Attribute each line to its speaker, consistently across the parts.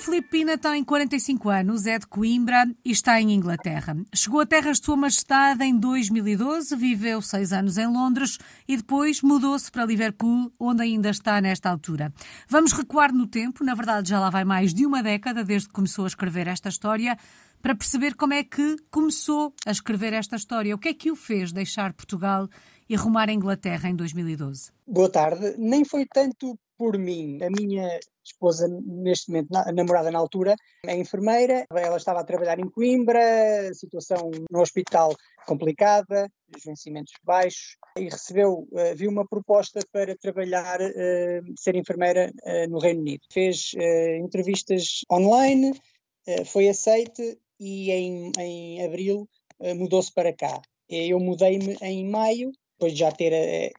Speaker 1: Nuno Filipe Pina tem 45 anos, é de Coimbra e está em Inglaterra. Chegou a terras de Sua Majestade em 2012, viveu seis anos em Londres e depois mudou-se para Liverpool, onde ainda está nesta altura. Vamos recuar no tempo, na verdade já lá vai mais de uma década desde que começou a escrever esta história, para perceber como é que começou a escrever esta história. O que é que o fez deixar Portugal e rumar a Inglaterra em 2012?
Speaker 2: Boa tarde. Nem foi tanto por mim. A minha esposa, neste momento, namorada na altura, é enfermeira, ela estava a trabalhar em Coimbra, situação no hospital complicada, os vencimentos baixos, e recebeu, uh, viu uma proposta para trabalhar, uh, ser enfermeira uh, no Reino Unido. Fez entrevistas online, foi aceite e em, em abril mudou-se para cá. Eu mudei-me em maio, depois de já ter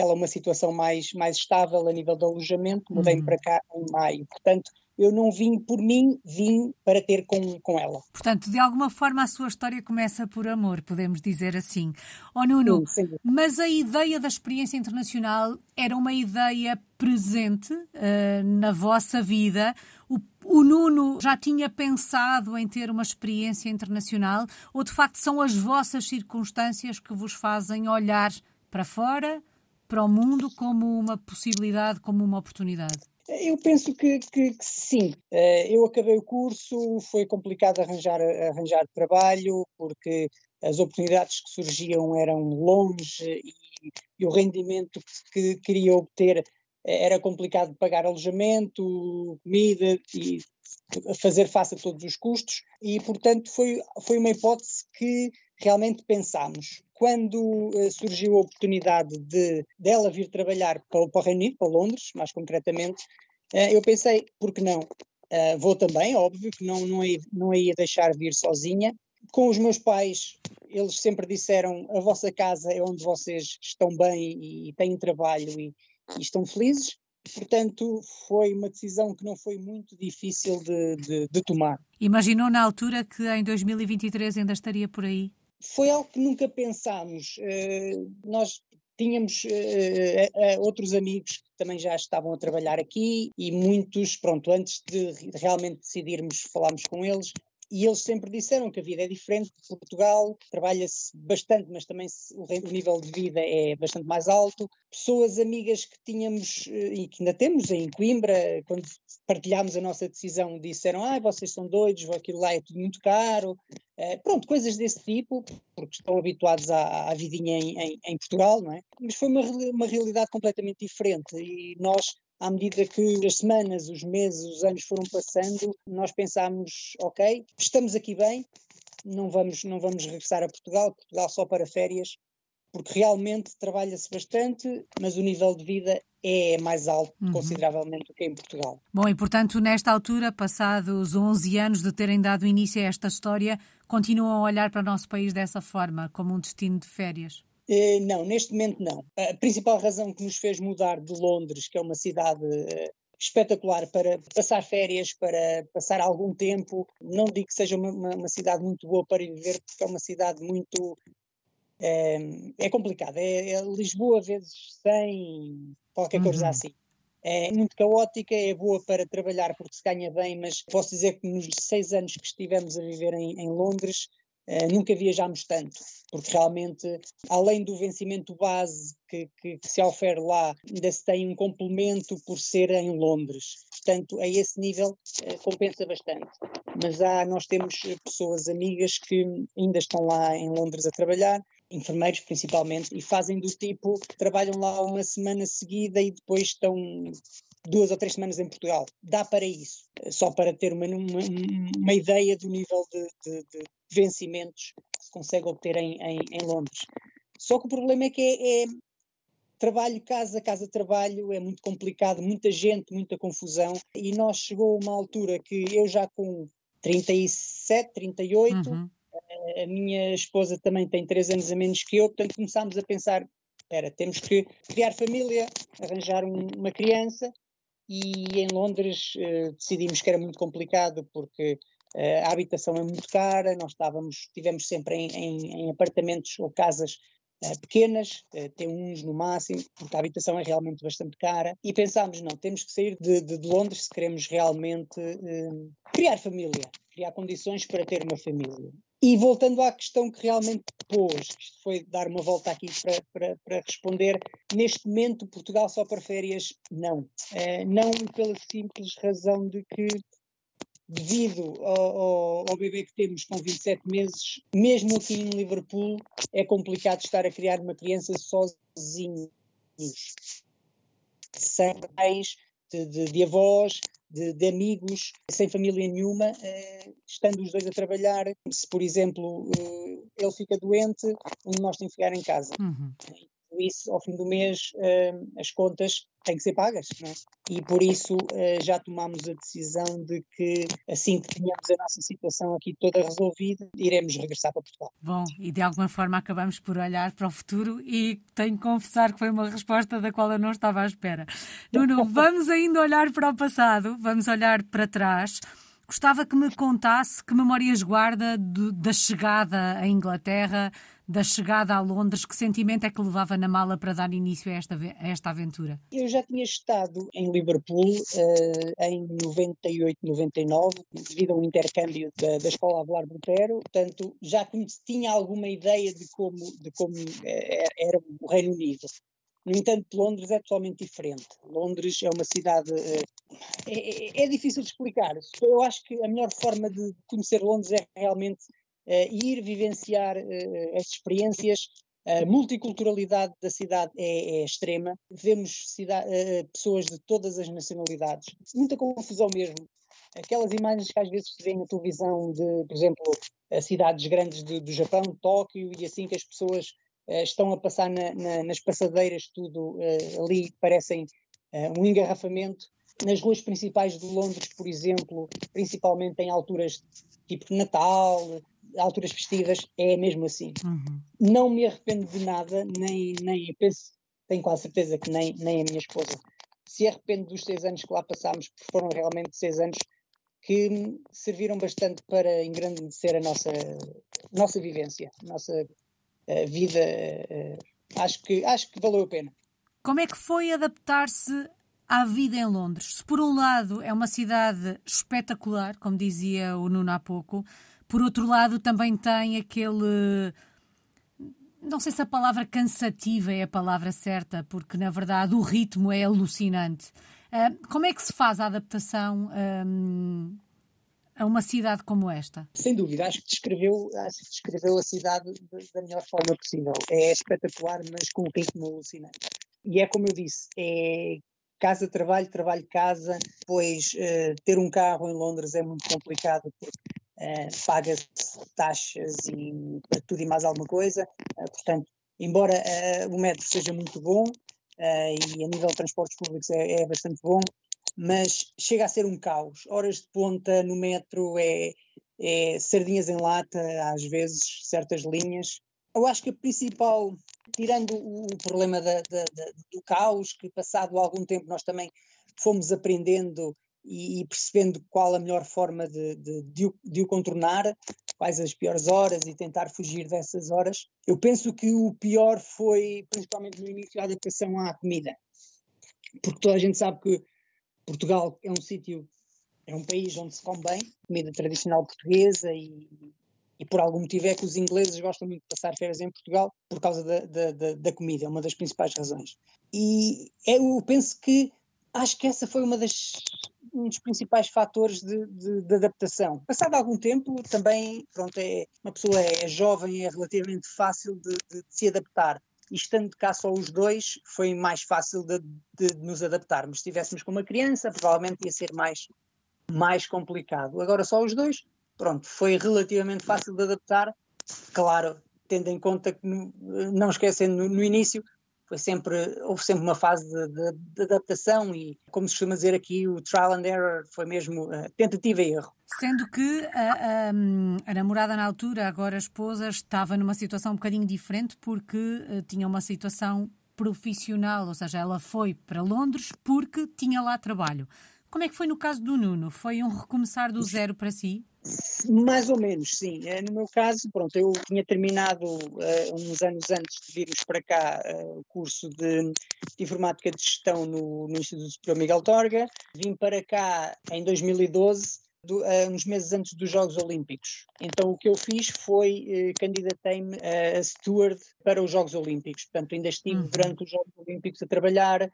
Speaker 2: ela uma situação mais, mais estável a nível de alojamento, mudei-me uhum. para cá em maio. Portanto, eu não vim por mim, vim para ter com, com ela.
Speaker 1: Portanto, de alguma forma a sua história começa por amor, podemos dizer assim. Oh Nuno, sim, sim. mas a ideia da experiência internacional era uma ideia presente uh, na vossa vida? O, o Nuno já tinha pensado em ter uma experiência internacional? Ou de facto são as vossas circunstâncias que vos fazem olhar para fora? Para o mundo como uma possibilidade, como uma oportunidade?
Speaker 2: Eu penso que, que, que, sim. Eh, eu acabei o curso, foi complicado arranjar, arranjar trabalho, porque as oportunidades que surgiam eram longe e, e o rendimento que queria obter eh, era complicado de pagar alojamento, comida e fazer face a todos os custos e, portanto, foi, foi uma hipótese que realmente pensámos. Quando uh, surgiu a oportunidade de dela vir trabalhar para, para o Reino Unido, para Londres, mais concretamente, uh, eu pensei, por que não? Uh, vou também, óbvio que não, não, ia, não a ia deixar vir sozinha. Com os meus pais, eles sempre disseram: a vossa casa é onde vocês estão bem e, e têm trabalho e, e estão felizes. Portanto, foi uma decisão que não foi muito difícil de, de, de, tomar.
Speaker 1: Imaginou na altura que em 2023 ainda estaria por aí?
Speaker 2: Foi algo que nunca pensámos. Uh, nós tínhamos uh, uh, outros amigos que também já estavam a trabalhar aqui e muitos, pronto, antes de realmente decidirmos, falámos com eles e eles sempre disseram que a vida é diferente de Portugal, trabalha-se bastante, mas também o, nível de vida é bastante mais alto. Pessoas amigas que tínhamos eh, e que ainda temos em Coimbra, quando partilhámos a nossa decisão, disseram: Ah, vocês são doidos, aquilo lá é tudo muito caro. Uh, pronto, coisas desse tipo, porque estão habituados à, à vidinha em, em, em, Portugal, não é? Mas foi uma, uma realidade completamente diferente e nós à medida que as semanas, os meses, os anos foram passando, nós pensámos, ok, estamos aqui bem, não vamos, não vamos regressar a Portugal, Portugal só para férias, porque realmente trabalha-se bastante, mas o nível de vida é mais alto uhum. consideravelmente do que em Portugal.
Speaker 1: Bom, e portanto, nesta altura, passados 11 anos de terem dado início a esta história, continuam a olhar para o nosso país dessa forma, como um destino de férias?
Speaker 2: Eh, não, neste momento não. A principal razão que nos fez mudar de Londres, que é uma cidade eh, espetacular para passar férias, para passar algum tempo, não digo que seja uma, uma, cidade muito boa para viver, porque é uma cidade muito. É, é complicado. É, é, Lisboa vezes 100, qualquer uhum. coisa assim. É muito caótica, é boa para trabalhar porque se ganha bem, mas posso dizer que nos seis anos que estivemos a viver em, em Londres, Uh, nunca viajámos tanto, porque realmente, além do vencimento base que, que, que, se ofere lá, ainda se tem um complemento por ser em Londres. Portanto, a esse nível uh, compensa bastante. Mas há, nós temos pessoas amigas que ainda estão lá em Londres a trabalhar, enfermeiros principalmente, e fazem do tipo, trabalham lá uma semana seguida e depois estão duas ou três semanas em Portugal. Dá para isso, só para ter uma, uma, uma ideia do nível de, de, de, vencimentos que se consegue obter em, em, em, Londres. Só que o problema é que é, é trabalho, casa, casa, trabalho, é muito complicado, muita gente, muita confusão, e nós chegou uma altura que eu já com 37, 38, uhum. a minha esposa também tem três anos a menos que eu, portanto começámos a pensar, espera, temos que criar família, arranjar um, uma criança, e em Londres uh, decidimos que era muito complicado porque a habitação é muito cara, nós estávamos, estivemos sempre em, em, em, apartamentos ou casas uh, pequenas, uh, tem uns no máximo, porque a habitação é realmente bastante cara. E pensámos, não, temos que sair de, de, de Londres se queremos realmente uh, criar família, criar condições para ter uma família. E voltando à questão que realmente pôs, isto foi dar uma volta aqui para, para, para responder, neste momento Portugal só para férias, não. não pela simples razão de que devido ao, ao, ao, bebê que temos com 27 meses, mesmo aqui em Liverpool, é complicado estar a criar uma criança sozinhos, sem pais, de, de, de avós, de, de, amigos, sem família nenhuma, uh, estando os dois a trabalhar. Se, por exemplo, uh, ele fica doente, um de nós tem que ficar em casa. Uhum isso, ao fim do mês, uh, as contas têm que ser pagas. É? E por isso uh, já tomámos a decisão de que, assim que tenhamos a nossa situação aqui toda resolvida, iremos regressar para Portugal.
Speaker 1: Bom, e de alguma forma acabamos por olhar para o futuro e tenho que confessar que foi uma resposta da qual eu não estava à espera. Nuno, vamos ainda olhar para o passado, vamos olhar para trás. Gostava que me contasse que memórias guarda do, da chegada à Inglaterra, da chegada a Londres, que sentimento é que levava na mala para dar início a esta, a esta aventura?
Speaker 2: Eu já tinha estado em Liverpool uh, em 98, 99, devido a um intercâmbio da, da Escola Avelar Botero, portanto já tinha alguma ideia de como, de como eh, era o Reino Unido. No entanto, Londres é totalmente diferente. Londres é uma cidade. Eh, é, é, é, difícil de explicar. Eu acho que a melhor forma de conhecer Londres é realmente ir vivenciar uh, as experiências. A multiculturalidade da cidade é, é extrema. Vemos cidade, uh, pessoas de todas as nacionalidades. Muita confusão mesmo. Aquelas imagens que às vezes se vê na televisão de, por exemplo, cidades grandes de, do Japão, Tóquio, e assim que as pessoas estão a passar na, na, nas passadeiras, tudo ali parecem um engarrafamento. Nas ruas principais de Londres, por exemplo, principalmente em alturas tipo Natal, alturas festivas, é mesmo assim. Uhum. Não me arrependo de nada, nem, nem penso, tenho quase certeza que nem, nem a minha esposa se arrepende dos seis anos que lá passámos, porque foram realmente seis anos que serviram bastante para engrandecer a nossa, nossa vivência, a nossa uh, vida. Uh, acho, que, acho que valeu a pena.
Speaker 1: Como é que foi adaptar-se à vida em Londres? Se por um lado é uma cidade espetacular, como dizia o Nuno há pouco, por outro lado, também tem aquele. Não sei se a palavra cansativa é a palavra certa, porque na verdade o ritmo é alucinante. Uh, como é que se faz a adaptação um, a uma cidade como esta?
Speaker 2: Sem dúvida, acho que descreveu, acho que descreveu a cidade da melhor forma possível. É espetacular, mas com um ritmo alucinante. E é como eu disse, é casa, trabalho, trabalho, casa. Pois uh, ter um carro em Londres é muito complicado porque uh, paga-se taxas e para tudo e mais alguma coisa. Uh, portanto, embora uh, o metro seja muito bom e a nível de transportes públicos é, é, bastante bom, mas chega a ser um caos. Horas de ponta no metro é, é sardinhas em lata, às vezes, certas linhas. Eu acho que a principal, tirando o problema da, da, da, do caos, que passado algum tempo nós também fomos aprendendo e, percebendo qual a melhor forma de, de, de, o, de, o, contornar, quais as piores horas e tentar fugir dessas horas. Eu penso que o pior foi, principalmente no início, a adaptação à comida. Porque toda a gente sabe que Portugal é um sítio, é um país onde se come bem, comida tradicional portuguesa e, e por algum motivo é que os ingleses gostam muito de passar férias em Portugal por causa da, da, da, da comida, é uma das principais razões. E eu penso que acho que essa foi uma das um dos principais fatores de, de, de, adaptação. Passado algum tempo, também, pronto, é, uma pessoa é, é jovem, é relativamente fácil de, de, se adaptar. E estando cá só os dois, foi mais fácil de, nos adaptarmos. Se estivéssemos com uma criança, provavelmente ia ser mais, mais complicado. Agora só os dois, pronto, foi relativamente fácil de adaptar. Claro, tendo em conta que, não esquecendo, no, no início, sempre, houve sempre uma fase de, de, de, adaptação e, como se costuma dizer aqui, o trial and error foi mesmo uh, tentativa e erro.
Speaker 1: Sendo que a, a, a, namorada na altura, agora a esposa, estava numa situação um bocadinho diferente porque uh, tinha uma situação profissional, ou seja, ela foi para Londres porque tinha lá trabalho. Como é que foi no caso do Nuno? Foi um recomeçar do zero para si?
Speaker 2: Mais ou menos, sim. Eh, no meu caso, pronto, eu tinha terminado uh, uns anos antes de virmos para cá uh, o curso de, Informática de Gestão no, no Instituto Superior Miguel Torga. Vim para cá em 2012, do, uh, uns meses antes dos Jogos Olímpicos. Então o que eu fiz foi candidatei-me a steward para os Jogos Olímpicos. Portanto, ainda estive uhum. durante os Jogos Olímpicos a trabalhar,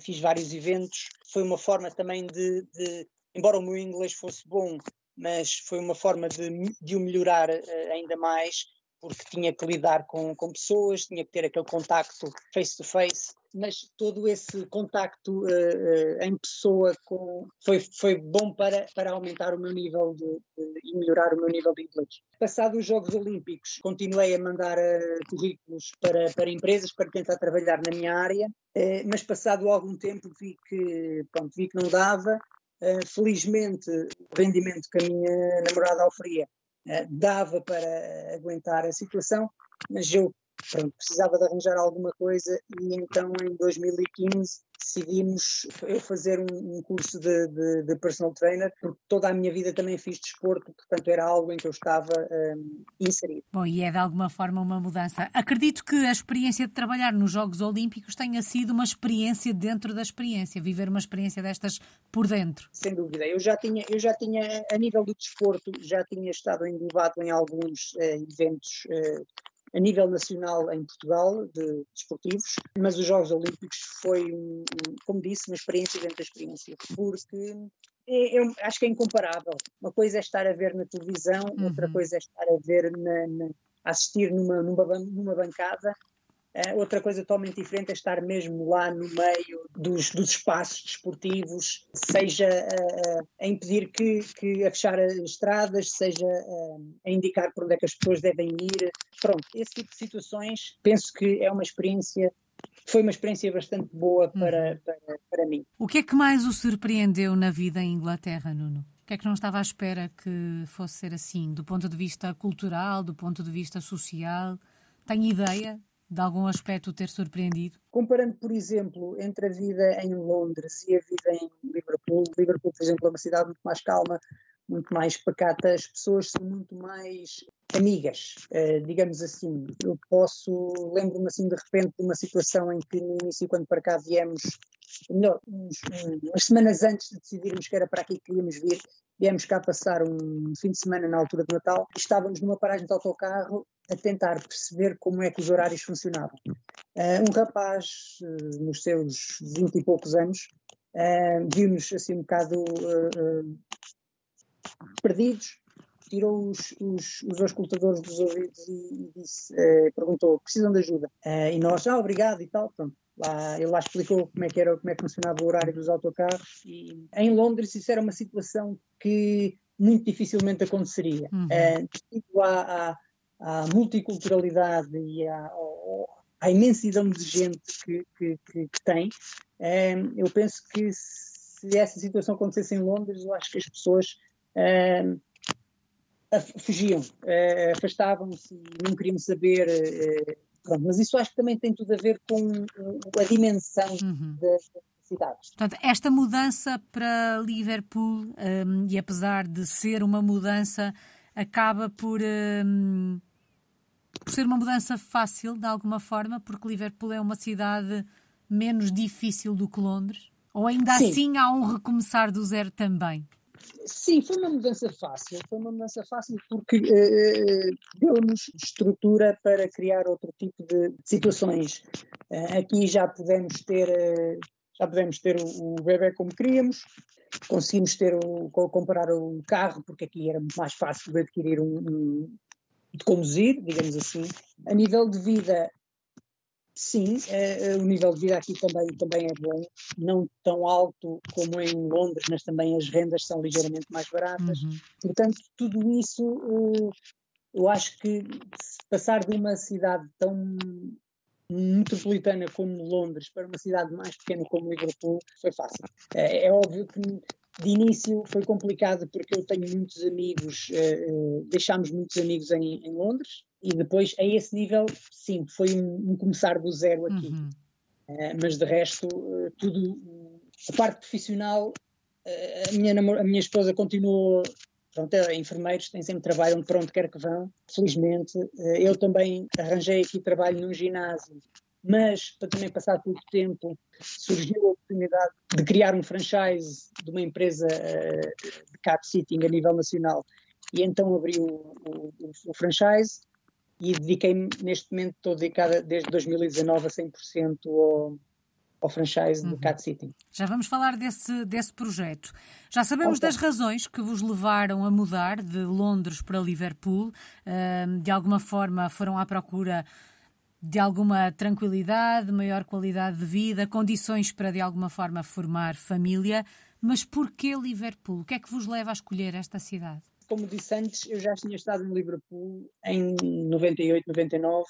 Speaker 2: fiz vários eventos. Foi uma forma também de, de embora o meu inglês fosse bom, mas foi uma forma de, de o melhorar uh, ainda mais, porque tinha que lidar com, com pessoas, tinha que ter aquele contacto face to face, mas todo esse contacto uh, uh, em pessoa com, foi, foi bom para, para aumentar o meu nível de, de, e melhorar o meu nível de inglês. Passado os Jogos Olímpicos, continuei a mandar currículos para, para empresas para tentar trabalhar na minha área, mas passado algum tempo vi que, pronto, vi que não dava felizmente, o rendimento que a minha namorada oferia uh, dava para aguentar a situação, mas eu pronto, precisava de arranjar alguma coisa e então em 2015 decidimos eu fazer um, um curso de, de, de, personal trainer, porque toda a minha vida também fiz desporto, portanto era algo em que eu estava um, inserido.
Speaker 1: Bom, e é de alguma forma uma mudança. Acredito que a experiência de trabalhar nos Jogos Olímpicos tenha sido uma experiência dentro da experiência, viver uma experiência destas por dentro.
Speaker 2: Sem dúvida. Eu já tinha, eu já tinha a nível do desporto, já tinha estado englobado em alguns uh, eventos uh, a nível nacional em Portugal, de desportivos, mas os Jogos Olímpicos foi, como disse, uma experiência dentro da experiência, porque é, eu acho que é incomparável. Uma coisa é estar a ver na televisão, uhum. outra coisa é estar a ver, na, na assistir numa, numa, numa bancada outra coisa totalmente diferente é estar mesmo lá no meio dos, dos espaços desportivos, seja uh, a impedir que, que a fechar as estradas, seja uh, a indicar por onde é que as pessoas devem ir. Pronto, esse tipo de situações penso que é uma experiência foi uma experiência bastante boa para, hum. para, para mim.
Speaker 1: O que é que mais o surpreendeu na vida em Inglaterra, Nuno? O que é que não estava à espera que fosse ser assim, do ponto de vista cultural, do ponto de vista social? Tem ideia de algum aspecto ter surpreendido?
Speaker 2: Comparando, por exemplo, entre a vida em Londres e a vida em Liverpool, Liverpool, por exemplo, é uma cidade muito mais calma, muito mais pacata, as pessoas são muito mais amigas, uh, digamos assim. Eu posso, lembro-me assim de repente de uma situação em que no início, quando para cá viemos, melhor, uns, umas semanas antes de decidirmos que era para aqui que queríamos vir, viemos cá passar um fim de semana na altura de Natal, estávamos numa paragem de autocarro a tentar perceber como é que os horários funcionavam. Uh, um rapaz, uh, nos seus vinte e poucos anos, uh, viu-nos assim um bocado perdidos, tirou os, os, os auscultadores dos ouvidos e, e disse, perguntou, precisam de ajuda? e nós, ah, obrigado e tal, pronto. Lá, ele lá explicou como é que era, como é que funcionava o horário dos autocarros e em Londres isso era uma situação que muito dificilmente aconteceria. Uhum. Uh, devido à, à, à multiculturalidade e à, à, imensidão de gente que, que, que, que tem, é, eu penso que se essa situação acontecesse em Londres, eu acho que as pessoas é, fugiam, é, afastavam-se, não queriam saber. Pronto, mas isso acho que também tem tudo a ver com a dimensão uhum. da, cidades.
Speaker 1: Portanto, esta mudança para Liverpool, um, e apesar de ser uma mudança, acaba por um, por ser uma mudança fácil, de alguma forma, porque Liverpool é uma cidade menos difícil do que Londres? Ou ainda Sim. assim há um recomeçar do zero também?
Speaker 2: Sim, foi uma mudança fácil. Foi uma mudança fácil porque uh, deu-nos estrutura para criar outro tipo de situações. Uh, aqui já podemos ter, já podemos ter o, o bebê como queríamos, conseguimos ter o, comprar o carro, porque aqui era mais fácil de adquirir um, um, de conduzir, digamos assim. A nível de vida, sim, uh, o nível de vida aqui também, também é bom, não tão alto como em Londres, mas também as rendas são ligeiramente mais baratas. Uhum. Portanto, tudo isso, uh, eu acho que passar de uma cidade tão metropolitana como Londres para uma cidade mais pequena como Liverpool foi fácil. É, é óbvio que de início foi complicado porque eu tenho muitos amigos, uh, deixámos muitos amigos em, em, Londres e depois a esse nível, sim, foi um, um começar do zero aqui. Uhum. Uh, mas de resto, uh, tudo, a parte profissional, a, minha a minha esposa continuou pronto, é, enfermeiros têm sempre trabalho onde pronto quer que vão, felizmente. Eu também arranjei aqui trabalho num ginásio, mas para também passar pouco tempo surgiu a oportunidade de criar um franchise de uma empresa de cat sitting a nível nacional e então abri o, o, o franchise e dediquei-me, neste momento estou dedicada desde 2019 a 100% ao, ao franchise uhum. do Cat City.
Speaker 1: Já vamos falar desse, desse projeto. Já sabemos okay. das razões que vos levaram a mudar de Londres para Liverpool. Uh, de alguma forma foram à procura de alguma tranquilidade, maior qualidade de vida, condições para de alguma forma formar família. Mas porquê Liverpool? O que é que vos leva a escolher esta cidade?
Speaker 2: Como disse antes, eu já tinha estado em Liverpool em 98, 99,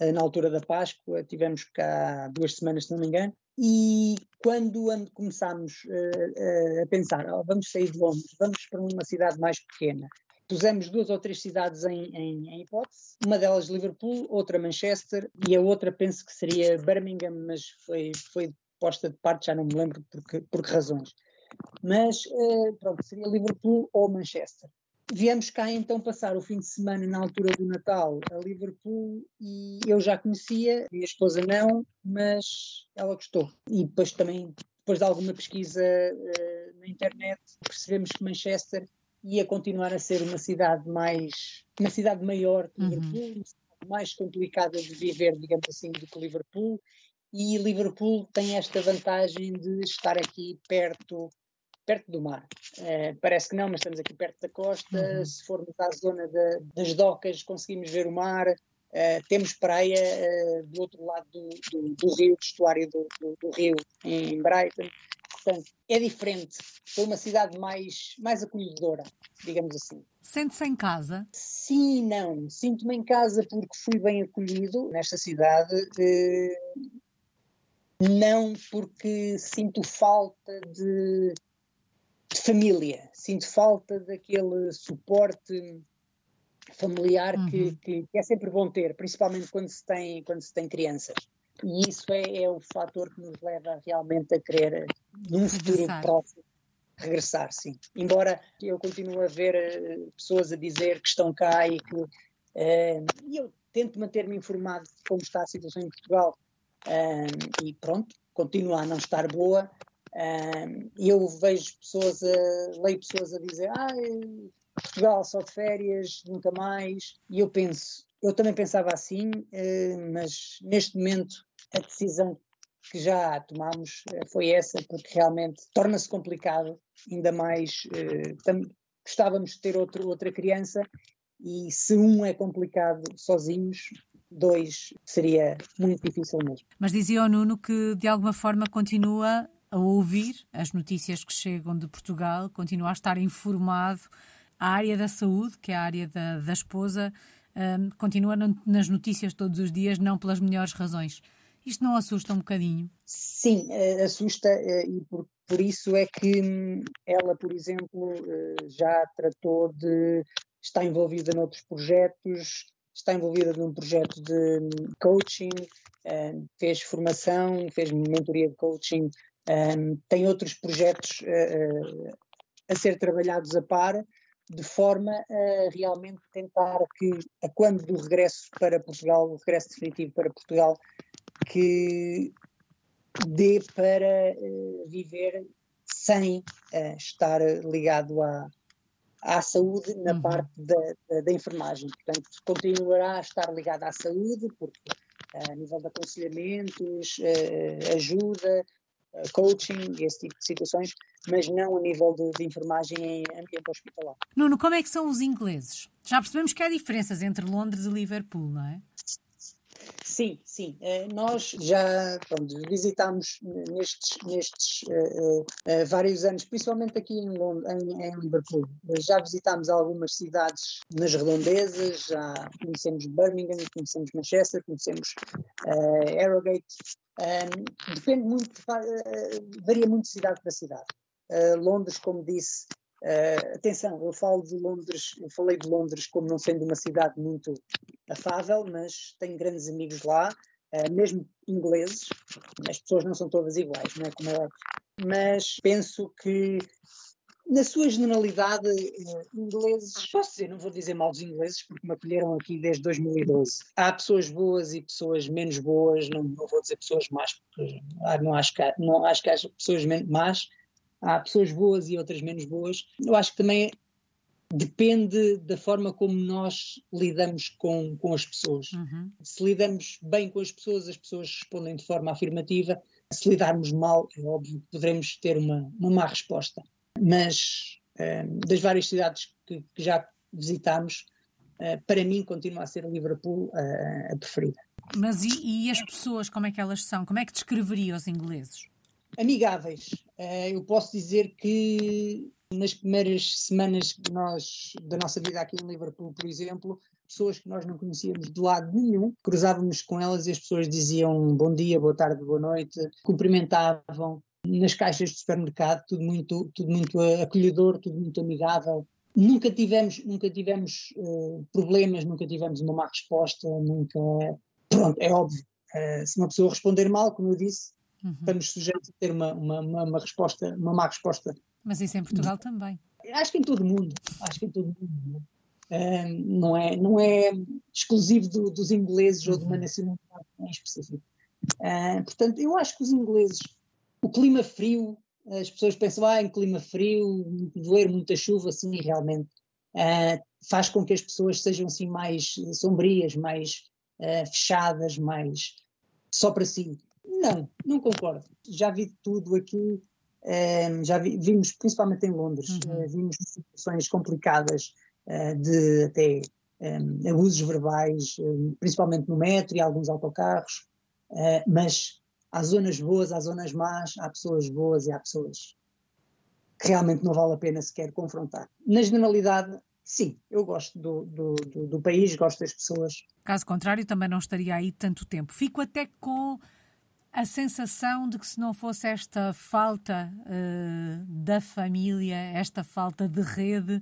Speaker 2: eh, na altura da Páscoa, tivemos cá duas semanas, se não me engano, e quando começámos uh, uh, a pensar, oh, vamos sair de Londres, vamos para uma cidade mais pequena, pusemos duas ou três cidades em, em, em, hipótese, uma delas Liverpool, outra Manchester e a outra penso que seria Birmingham, mas foi, foi posta de parte, já não me lembro por que, razões. Mas uh, pronto, seria Liverpool ou Manchester. Viemos cá então passar o fim de semana na altura do Natal a Liverpool e eu já conhecia, minha esposa não, mas ela gostou. E depois também, depois de alguma pesquisa uh, na internet, percebemos que Manchester ia continuar a ser uma cidade mais, uma cidade maior que uhum. Liverpool, uhum. mais complicada de viver, digamos assim, do que Liverpool. E Liverpool tem esta vantagem de estar aqui perto perto do mar. Uh, parece que não, mas estamos aqui perto da costa. Uhum. Se formos à zona de, das docas, conseguimos ver o mar. Uh, temos praia uh, do outro lado do, do, do rio, do estuário do, do, rio, em Brighton. Portanto, é diferente. Foi uma cidade mais, mais acolhedora, digamos assim.
Speaker 1: Sente-se em casa?
Speaker 2: Sim, não. Sinto-me em casa porque fui bem acolhido nesta cidade. não porque sinto falta de de família. Sinto falta daquele suporte familiar uhum. que, que, que, é sempre bom ter, principalmente quando se tem, quando se tem crianças. E isso é, é o fator que nos leva realmente a querer, num futuro próximo, regressar, sim. Embora eu continue a ver uh, pessoas a dizer que estão cá e que. Uh, eu tento manter-me informado de como está a situação em Portugal. Uh, e pronto, continua a não estar boa, eu vejo pessoas, a, leio pessoas a dizer, ah, Portugal só de férias, nunca mais, e eu penso, eu também pensava assim, mas neste momento a decisão que já tomámos uh, foi essa, porque realmente torna-se complicado, ainda mais, uh, gostávamos de ter outro, outra criança, e se um é complicado sozinhos, dois seria muito difícil mesmo.
Speaker 1: Mas dizia o Nuno que de alguma forma continua a ouvir as notícias que chegam de Portugal, continua a estar informado. A área da saúde, que é a área da, da esposa, um, continua nas notícias todos os dias, não pelas melhores razões. Isto não assusta um bocadinho?
Speaker 2: Sim, eh, assusta eh, e por, por isso é que hum, ela, por exemplo, eh, já tratou de estar envolvida noutros projetos, está envolvida num projeto de hum, coaching, fez formação, fez mentoria de coaching tem outros projetos a ser trabalhados a par, de forma a realmente tentar que, a quando do regresso para Portugal, o regresso definitivo para Portugal, que dê para uh, viver sem uh, estar ligado à, à saúde na uhum. parte da, da, da, enfermagem. Portanto, continuará a estar ligado à saúde, porque a nível de aconselhamentos, ajuda, coaching, esse tipo de situações, mas não a nível de, de enfermagem em ambiente hospitalar.
Speaker 1: Nuno, como é que são os ingleses? Já percebemos que há diferenças entre Londres e Liverpool, não é?
Speaker 2: Sim, sim. Eh, nós já pronto, visitámos nestes, nestes uh, uh, vários anos, principalmente aqui em, em, em, Liverpool. Já visitámos algumas cidades nas redondezas, já conhecemos Birmingham, conhecemos Manchester, conhecemos uh, Harrogate, um, depende muito, varia muito de cidade para cidade. Londres, como disse, uh, atenção, eu falo de Londres, eu falei de Londres como não sendo uma cidade muito afável, mas tenho grandes amigos lá, mesmo ingleses, as pessoas não são todas iguais, não é como é. Mas penso que na sua generalidade, eh, ingleses, posso dizer, não vou dizer mal dos ingleses, porque me acolheram aqui desde 2012. Há pessoas boas e pessoas menos boas, não, não vou dizer pessoas más, porque não, acho que, não acho que haja pessoas más, há pessoas boas e outras menos boas. Eu acho que também depende da forma como nós lidamos com, com as pessoas. Uhum. Se lidamos bem com as pessoas, as pessoas respondem de forma afirmativa. Se lidarmos mal, é óbvio que poderemos ter uma, uma má resposta mas uh, das várias cidades que, que já visitámos, uh, para mim continua a ser Liverpool uh, a preferida.
Speaker 1: Mas e, e, as pessoas, como é que elas são? Como é que descreveria os ingleses?
Speaker 2: Amigáveis. eu posso dizer que nas primeiras semanas nós, da nossa vida aqui em Liverpool, por exemplo, pessoas que nós não conhecíamos de lado nenhum, cruzávamos com elas e as pessoas diziam bom dia, boa tarde, boa noite, cumprimentavam, nas caixas de supermercado, tudo muito, tudo muito acolhedor, tudo muito amigável. Nunca tivemos, nunca tivemos uh, problemas, nunca tivemos uma má resposta, nunca. Pronto, é óbvio. Uh, se uma pessoa responder mal, como eu disse, uhum. estamos sujeitos a ter uma, uma, uma, uma, resposta, uma má resposta.
Speaker 1: Mas isso em Portugal também.
Speaker 2: Acho que em todo o mundo. Acho que em todo o mundo. Uh, não, é, não é exclusivo do, dos ingleses uhum. ou de uma uhum. nacionalidade em específico. Uh, portanto, eu acho que os ingleses o clima frio, as pessoas pensam, ah, em clima frio, doer muita chuva, sim, realmente uh, faz com que as pessoas sejam assim mais sombrias, mais uh, fechadas, mais só para si. Não, não concordo. Já vi tudo aqui, ah, já vi, vimos principalmente em Londres, uhum. uh, vimos situações complicadas de até abusos verbais, principalmente no metro e alguns autocarros, mas há zonas boas, há zonas más, há pessoas boas e há pessoas que realmente não vale a pena sequer confrontar. Na generalidade, sim, eu gosto do, do, do, do país, gosto das pessoas.
Speaker 1: Caso contrário, também não estaria aí tanto tempo. Fico até com a sensação de que se não fosse esta falta uh, da família, esta falta de rede,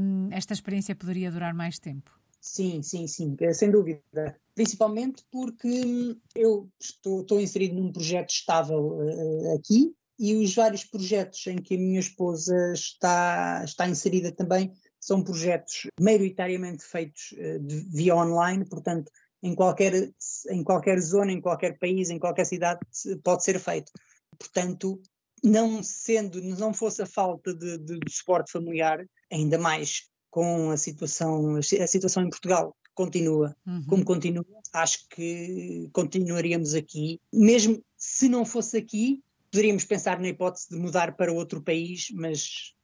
Speaker 1: um, esta experiência poderia durar mais tempo.
Speaker 2: Sim, sim, sim, sem dúvida. Principalmente porque eu estou, estou inserido num projeto estável uh, aqui e os vários projetos em que a minha esposa está, está inserida também são projetos maioritariamente feitos uh, de, via online, portanto, em qualquer, em qualquer zona, em qualquer país, em qualquer cidade pode ser feito. Portanto, não sendo, não fosse a falta de, de, de suporte familiar, ainda mais com a situação, a situação em Portugal continua uhum. como continua, acho que continuaríamos aqui. Mesmo se não fosse aqui, poderíamos pensar na hipótese de mudar para outro país, mas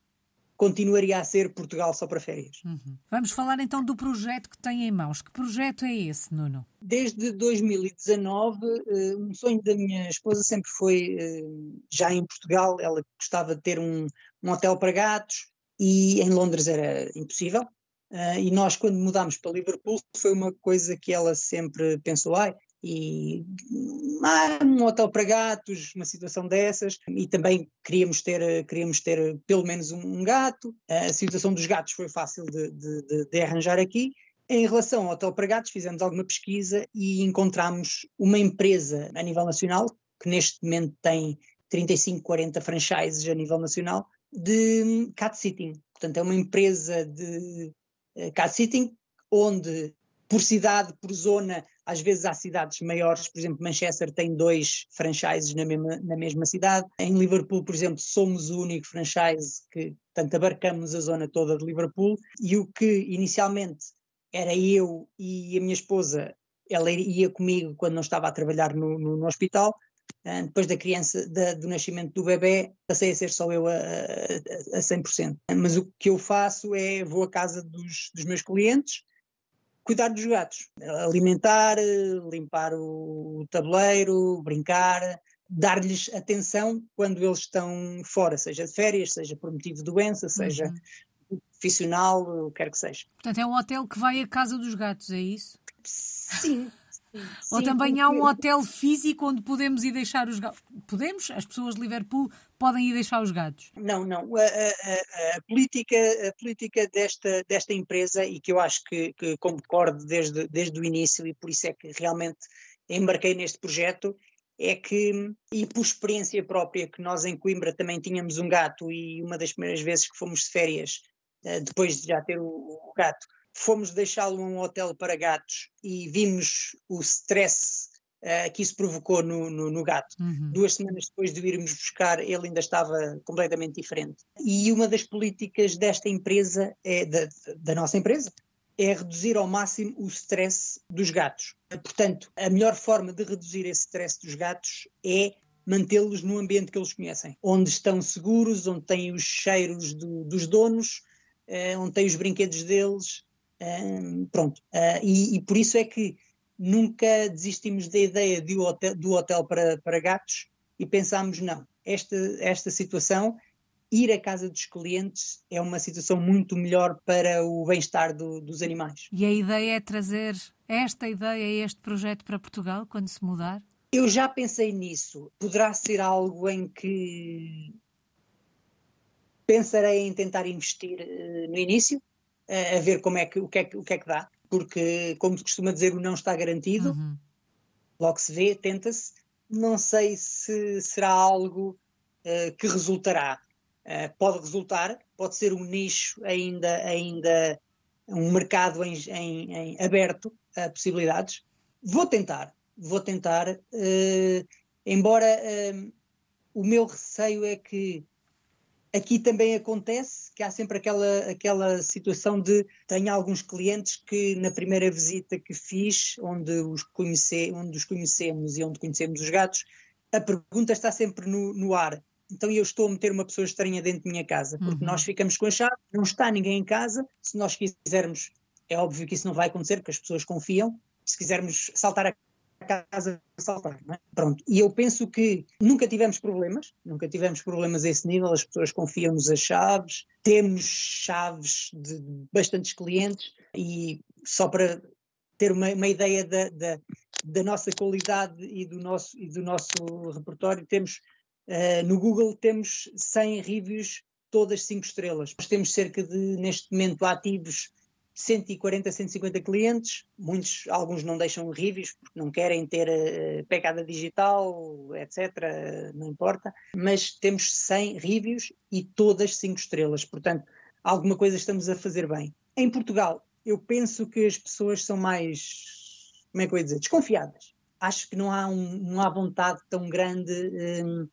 Speaker 2: continuaria a ser Portugal só para férias.
Speaker 1: Uhum. Vamos falar então do projeto que tem em mãos. Que projeto é esse, Nuno?
Speaker 2: Desde 2019, eh, um sonho da minha esposa sempre foi, eh, já em Portugal, ela gostava de ter um, um hotel para gatos, e em Londres era impossível. Uh, e nós, quando mudámos para Liverpool, foi uma coisa que ela sempre pensou, ai, e ah, um hotel para gatos, uma situação dessas, e também queríamos ter, queríamos ter pelo menos um, gato. A situação dos gatos foi fácil de, de, de, arranjar aqui. Em relação ao hotel para gatos, fizemos alguma pesquisa e encontramos uma empresa a nível nacional, que neste momento tem 35, 40 franchises a nível nacional, de cat sitting. Portanto, é uma empresa de uh, cat sitting onde, por cidade, por zona, às vezes há cidades maiores, por exemplo, Manchester tem dois franchises na mesma, na mesma cidade. Em Liverpool, por exemplo, somos o único franchise que, portanto, abarcamos a zona toda de Liverpool. E o que inicialmente era eu e a minha esposa, ela ia comigo quando não estava a trabalhar no, no, no hospital, ah, depois da criança, da, do nascimento do bebê, passei a ser só eu a, a, a 100%. Mas o que eu faço é, vou à casa dos, dos meus clientes, cuidar dos gatos, alimentar, limpar o tabuleiro, brincar, dar-lhes atenção quando eles estão fora, seja de férias, seja por motivo de doença, seja uhum. profissional, o que quer que seja.
Speaker 1: Portanto, é um hotel que vai à casa dos gatos, é isso?
Speaker 2: Sim,
Speaker 1: ou Sim, também há um hotel físico onde podemos ir deixar os gatos. Podemos? As pessoas de Liverpool podem ir deixar os gatos?
Speaker 2: Não, não. A, a, a política, a política desta, desta empresa, e que eu acho que, que concordo desde, desde o início, e por isso é que realmente embarquei neste projeto, é que, e por experiência própria, que nós em Coimbra também tínhamos um gato e uma das primeiras vezes que fomos de férias, eh, depois de já ter o, o gato, fomos deixá-lo num hotel para gatos e vimos o stress uh, que isso provocou no, no, no gato. Uhum. Duas semanas depois de irmos buscar, ele ainda estava completamente diferente. E uma das políticas desta empresa, é da, da nossa empresa, é reduzir ao máximo o stress dos gatos. Portanto, a melhor forma de reduzir esse stress dos gatos é mantê-los no ambiente que eles conhecem, onde estão seguros, onde têm os cheiros do, dos donos, uh, onde têm os brinquedos deles, pronto. Uh, e, e, por isso é que nunca desistimos da ideia de hotel, do hotel para, para gatos e pensámos, não, esta, esta situação, ir à casa dos clientes é uma situação muito melhor para o bem-estar do, dos animais.
Speaker 1: E a ideia é trazer esta ideia, este projeto para Portugal quando se mudar?
Speaker 2: Eu já pensei nisso. Poderá ser algo em que pensarei em tentar investir uh, no início, a ver como é que, o, que é, o que é que dá porque, como se costuma dizer, o não está garantido, uhum. logo se vê, tenta-se. Não sei se será algo uh, que resultará. Uh, pode resultar, pode ser um nicho ainda, ainda um mercado em, em, em aberto a possibilidades. Vou tentar, vou tentar, uh, embora o meu receio é que Aqui também acontece que há sempre aquela, aquela situação de tenho alguns clientes que na primeira visita que fiz, onde os, conhece, onde os conhecemos e onde conhecemos os gatos, a pergunta está sempre no, no ar. Então eu estou a meter uma pessoa estranha dentro da minha casa, porque uhum. nós ficamos com a chave, não está ninguém em casa, se nós quisermos, é óbvio que isso não vai acontecer, porque as pessoas confiam, se quisermos saltar a casa saltar, é? Pronto. E eu penso que nunca tivemos problemas, nunca tivemos problemas a esse nível, as pessoas confiam-nos as chaves, temos chaves de bastantes clientes e só para ter uma, uma ideia da, da, da, nossa qualidade e do nosso, e do nosso repertório, temos uh, no Google temos 100 reviews, todas 5 estrelas. Nós temos cerca de, neste momento, ativos 140, 150 clientes, muitos, alguns não deixam reviews porque não querem ter uh, pegada digital, etc, não importa, mas temos 100 reviews e todas 5 estrelas, portanto, alguma coisa estamos a fazer bem. Em Portugal, eu penso que as pessoas são mais, como é que eu ia dizer, desconfiadas. Acho que não há, um, não há vontade tão grande um,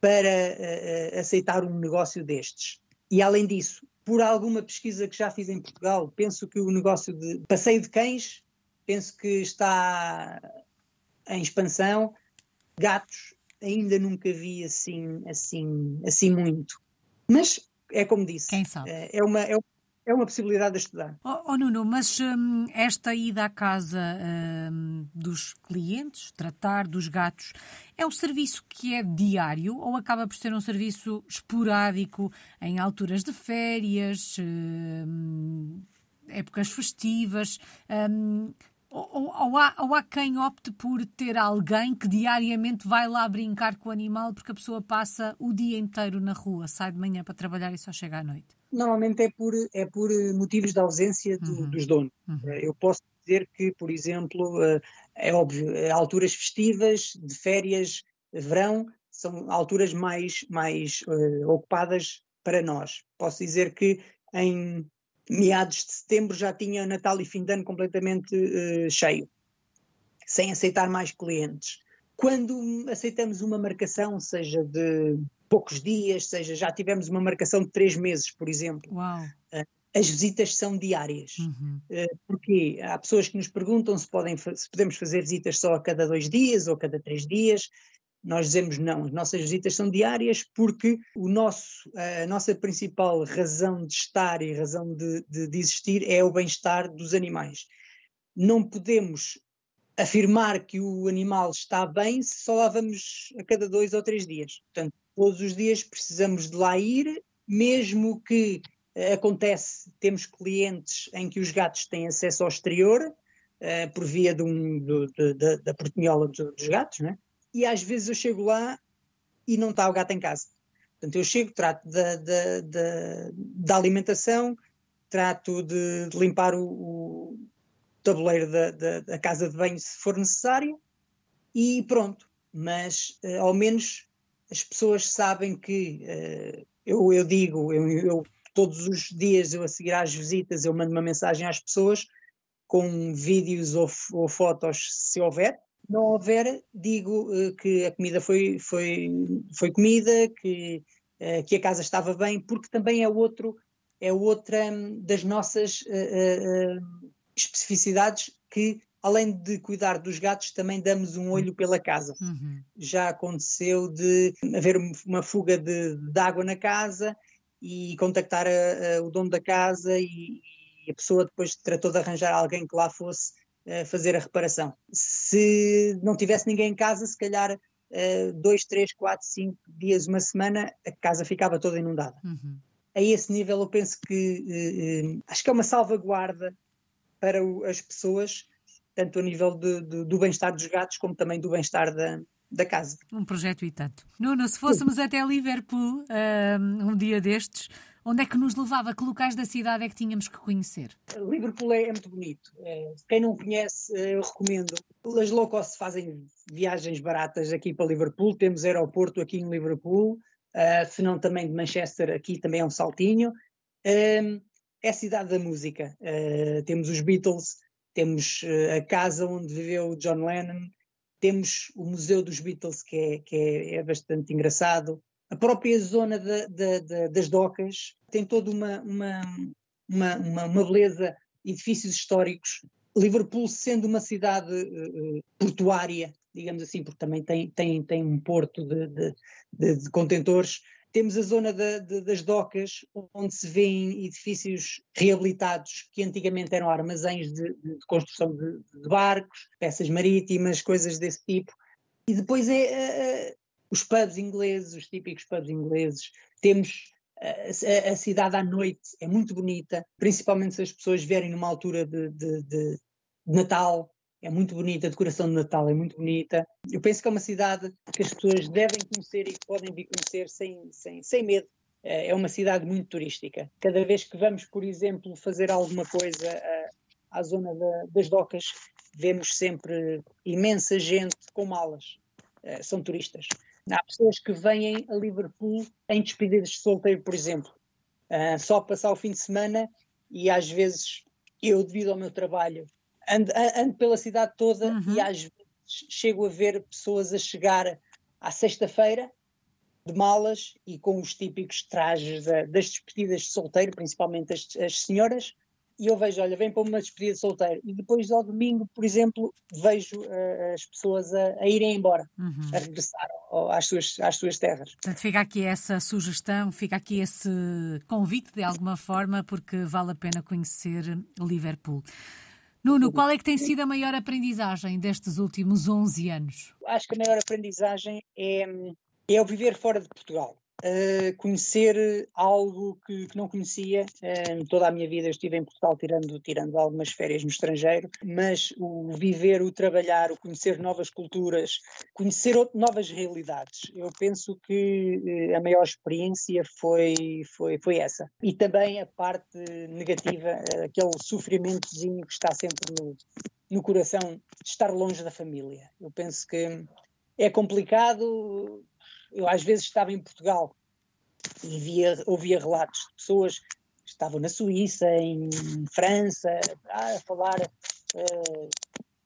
Speaker 2: para uh, aceitar um negócio destes. E além disso, por alguma pesquisa que já fiz em Portugal, penso que o negócio de passeio de cães, penso que está em expansão. Gatos, ainda nunca vi assim, assim, assim muito. Mas é como disse,
Speaker 1: Quem sabe?
Speaker 2: É, é uma, é uma possibilidade de estudar.
Speaker 1: Oh, oh Nuno, mas hum, esta ida à casa hum, dos clientes, tratar dos gatos, é um serviço que é diário ou acaba por ser um serviço esporádico em alturas de férias, hum, épocas festivas? Ou, ou, há, ou há quem opte por ter alguém que diariamente vai lá brincar com o animal porque a pessoa passa o dia inteiro na rua, sai de manhã para trabalhar e só chega à noite?
Speaker 2: normalmente é por, é por eh, motivos de ausência do, uhum. dos donos. Uhum. Eh, eu posso dizer que, por exemplo, eh, é óbvio, alturas festivas, de férias, verão, são alturas mais, mais uh, ocupadas para nós. Posso dizer que em meados de setembro já tinha Natal e fim de ano completamente uh, cheio, sem aceitar mais clientes. Quando aceitamos uma marcação, seja de poucos dias, seja, já tivemos uma marcação de três meses, por exemplo. Eh, as visitas são diárias. Uhum. Eh, porque há pessoas que nos perguntam se, podem, se podemos fazer visitas só a cada dois dias ou a cada três dias. Nós dizemos não, as nossas visitas são diárias porque o nosso, a nossa principal razão de estar e razão de, de, de existir é o bem-estar dos animais. Não podemos afirmar que o animal está bem se só lá vamos a cada dois ou três dias. Portanto, todos os dias precisamos de lá ir, mesmo que uh, acontece, temos clientes em que os gatos têm acesso ao exterior, uh, por via de um, do, de, de, da portinhola dos, dos gatos, né? E às vezes eu chego lá e não está o gato em casa. Portanto, eu chego, trato da, alimentação, trato de, de limpar o, o tabuleiro da, da, da, casa de banho se for necessário e pronto mas uh, ao menos as pessoas sabem que uh, eu, eu digo, eu, eu, todos os dias eu a seguir às visitas eu mando uma mensagem às pessoas com vídeos ou, ou fotos se houver. Não houver, digo uh, que a comida foi, foi, foi comida, que, uh, que a casa estava bem, porque também é outro é outra hum, das nossas uh, especificidades que além de cuidar dos gatos, também damos um olho pela casa. Uhum. Já aconteceu de haver uma fuga de, de água na casa e contactar a, a, o dono da casa e, e, a pessoa depois tratou de arranjar alguém que lá fosse uh, fazer a reparação. Se não tivesse ninguém em casa, se calhar uh, dois, três, quatro, cinco dias, uma semana, a casa ficava toda inundada. Uhum. A esse nível eu penso que uh, acho que é uma salvaguarda para o, as pessoas tanto a nível de, de, do bem-estar dos gatos como também do bem-estar da, da casa.
Speaker 1: Um projeto e tanto. Nuno, se fôssemos Sim. até Liverpool um, um dia destes, onde é que nos levava? Que locais da cidade é que tínhamos que conhecer?
Speaker 2: Liverpool é, muito bonito. É, quem não conhece, eh, eu recomendo. As low cost fazem viagens baratas aqui para Liverpool. Temos aeroporto aqui em Liverpool, uh, se não também de Manchester, aqui também é um saltinho. Um, é a cidade da música. Uh, temos os Beatles, temos a casa onde viveu John Lennon, temos o Museu dos Beatles, que é, que é, é bastante engraçado, a própria zona de, de, de, das docas tem toda uma, uma, uma, uma, beleza, edifícios históricos. Liverpool sendo uma cidade uh, portuária, digamos assim, porque também tem, tem, tem um porto de, de, contentores, temos a zona de, das docas, onde se vêem edifícios reabilitados que antigamente eram armazéns de, de construção de, de, barcos, peças marítimas, coisas desse tipo. E depois é uh, os pubs ingleses, os típicos pubs ingleses. Temos a, a, cidade à noite, é muito bonita, principalmente se as pessoas vierem numa altura de, de Natal, é muito bonita, a decoração de Natal é muito bonita. Eu penso que é uma cidade que as pessoas devem conhecer e que podem vir conhecer sem, sem, sem medo. É, é uma cidade muito turística. Cada vez que vamos, por exemplo, fazer alguma coisa à, à zona da, das docas, vemos sempre imensa gente com malas. É, são turistas. Há pessoas que vêm a Liverpool em despedidas de solteiro, por exemplo, uh, só passar o fim de semana e às vezes eu, devido ao meu trabalho, ando, ando pela cidade toda uhum. e às vezes chego a ver pessoas a chegar à sexta-feira de malas e com os típicos trajes da, das despedidas de solteiro, principalmente as, as senhoras, e eu vejo, olha, vem para uma despedida de solteiro, e depois ao domingo, por exemplo, vejo uh, as pessoas a, a irem embora, uhum. a regressar ao, às, suas, às suas terras.
Speaker 1: Portanto, fica aqui essa sugestão, fica aqui esse convite de alguma forma, porque vale a pena conhecer Liverpool. Nuno, qual é que tem sido a maior aprendizagem destes últimos 11 anos?
Speaker 2: Acho que a maior aprendizagem é, é o viver fora de Portugal conhecer algo que, que não conhecia. Uh, toda a minha vida estive em Portugal tirando, tirando algumas férias no estrangeiro, mas o viver, o trabalhar, o conhecer novas culturas, conhecer novas realidades, eu penso que uh, a maior experiência foi, foi, foi essa. E também a parte negativa, aquele sofrimentozinho que está sempre no, no coração de estar longe da família. Eu penso que é complicado eu às vezes estava em Portugal e via, ouvia relatos de pessoas que estavam na Suíça, em França, a falar uh,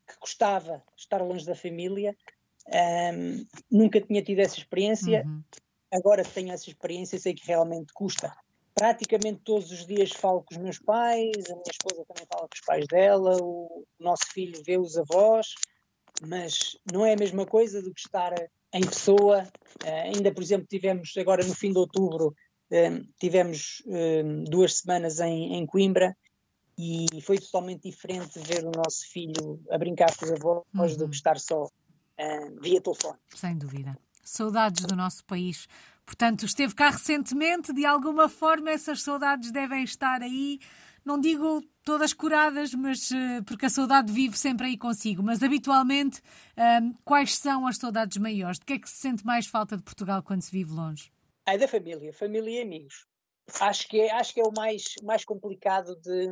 Speaker 2: que gostava de estar longe da família. Um, nunca tinha tido essa experiência, uhum. agora tenho essa experiência sei que realmente custa. Praticamente todos os dias falo com os meus pais, a minha esposa também fala com os pais dela, o nosso filho vê os avós, mas não é a mesma coisa do que estar em pessoa. Uh, ainda, por exemplo, tivemos agora no fim de outubro, uh, tivemos uh, duas semanas em, em, Coimbra e foi totalmente diferente ver o nosso filho a brincar com os avós uhum. do que uhum. estar só via telefone.
Speaker 1: Sem dúvida. Saudades do nosso país. Portanto, esteve cá recentemente, de alguma forma essas saudades devem estar aí não digo todas curadas, mas uh, porque a saudade vive sempre aí consigo. Mas habitualmente, uh, quais são as saudades maiores? De que é que se sente mais falta de Portugal quando se vive longe?
Speaker 2: É da família, família e amigos. Acho que é, acho que é o mais, mais complicado de,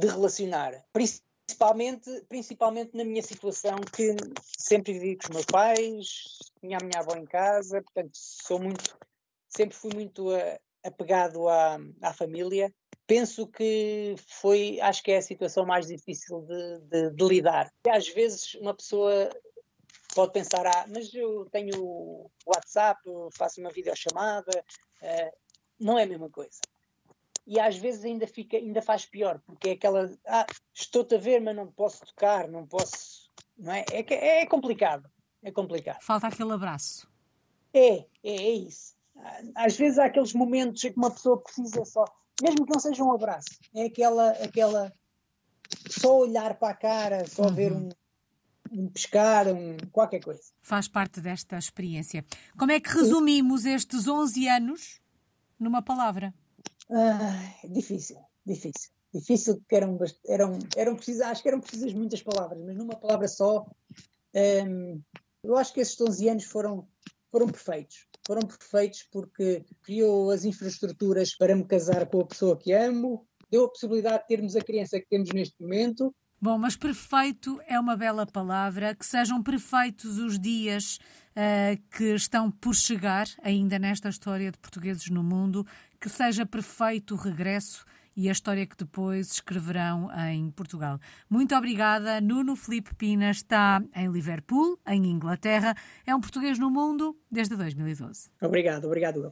Speaker 2: de relacionar. Principalmente, principalmente na minha situação, que sempre vivi com os meus pais, tinha a minha avó em casa, portanto sou muito, sempre fui muito uh, apegado à, à família. Penso que foi, acho que é a situação mais difícil de, de, de lidar. E às vezes uma pessoa pode pensar, ah, mas eu tenho WhatsApp, faço uma videochamada, uh, não é a mesma coisa e às vezes ainda fica, ainda faz pior, porque é aquela, ah, estou-te a ver, mas não posso tocar, não posso, não é? É, é complicado, é complicado.
Speaker 1: Falta aquele abraço.
Speaker 2: É, é, é isso. Às vezes há aqueles momentos em que uma pessoa precisa só, mesmo que não seja um abraço, é aquela, aquela, só olhar para a cara, só uhum. ver um, um pescar, um, qualquer coisa.
Speaker 1: Faz parte desta experiência. Como é que resumimos Sim. estes 11 anos numa palavra?
Speaker 2: Ah, difícil, difícil. Difícil porque eram, eram, eram precisas, acho que eram precisas muitas palavras, mas numa palavra só, um, eu acho que esses 11 anos foram, foram perfeitos. Foram perfeitos porque criou as infraestruturas para me casar com a pessoa que amo, deu a possibilidade de termos a criança que temos neste momento.
Speaker 1: Bom, mas perfeito é uma bela palavra. Que sejam perfeitos os dias uh, que estão por chegar, ainda nesta história de portugueses no mundo que seja perfeito o regresso e a história que depois escreverão em Portugal. Muito obrigada. Nuno Felipe Pina está em Liverpool, em Inglaterra. É um português no mundo desde 2012.
Speaker 2: Obrigado, obrigado.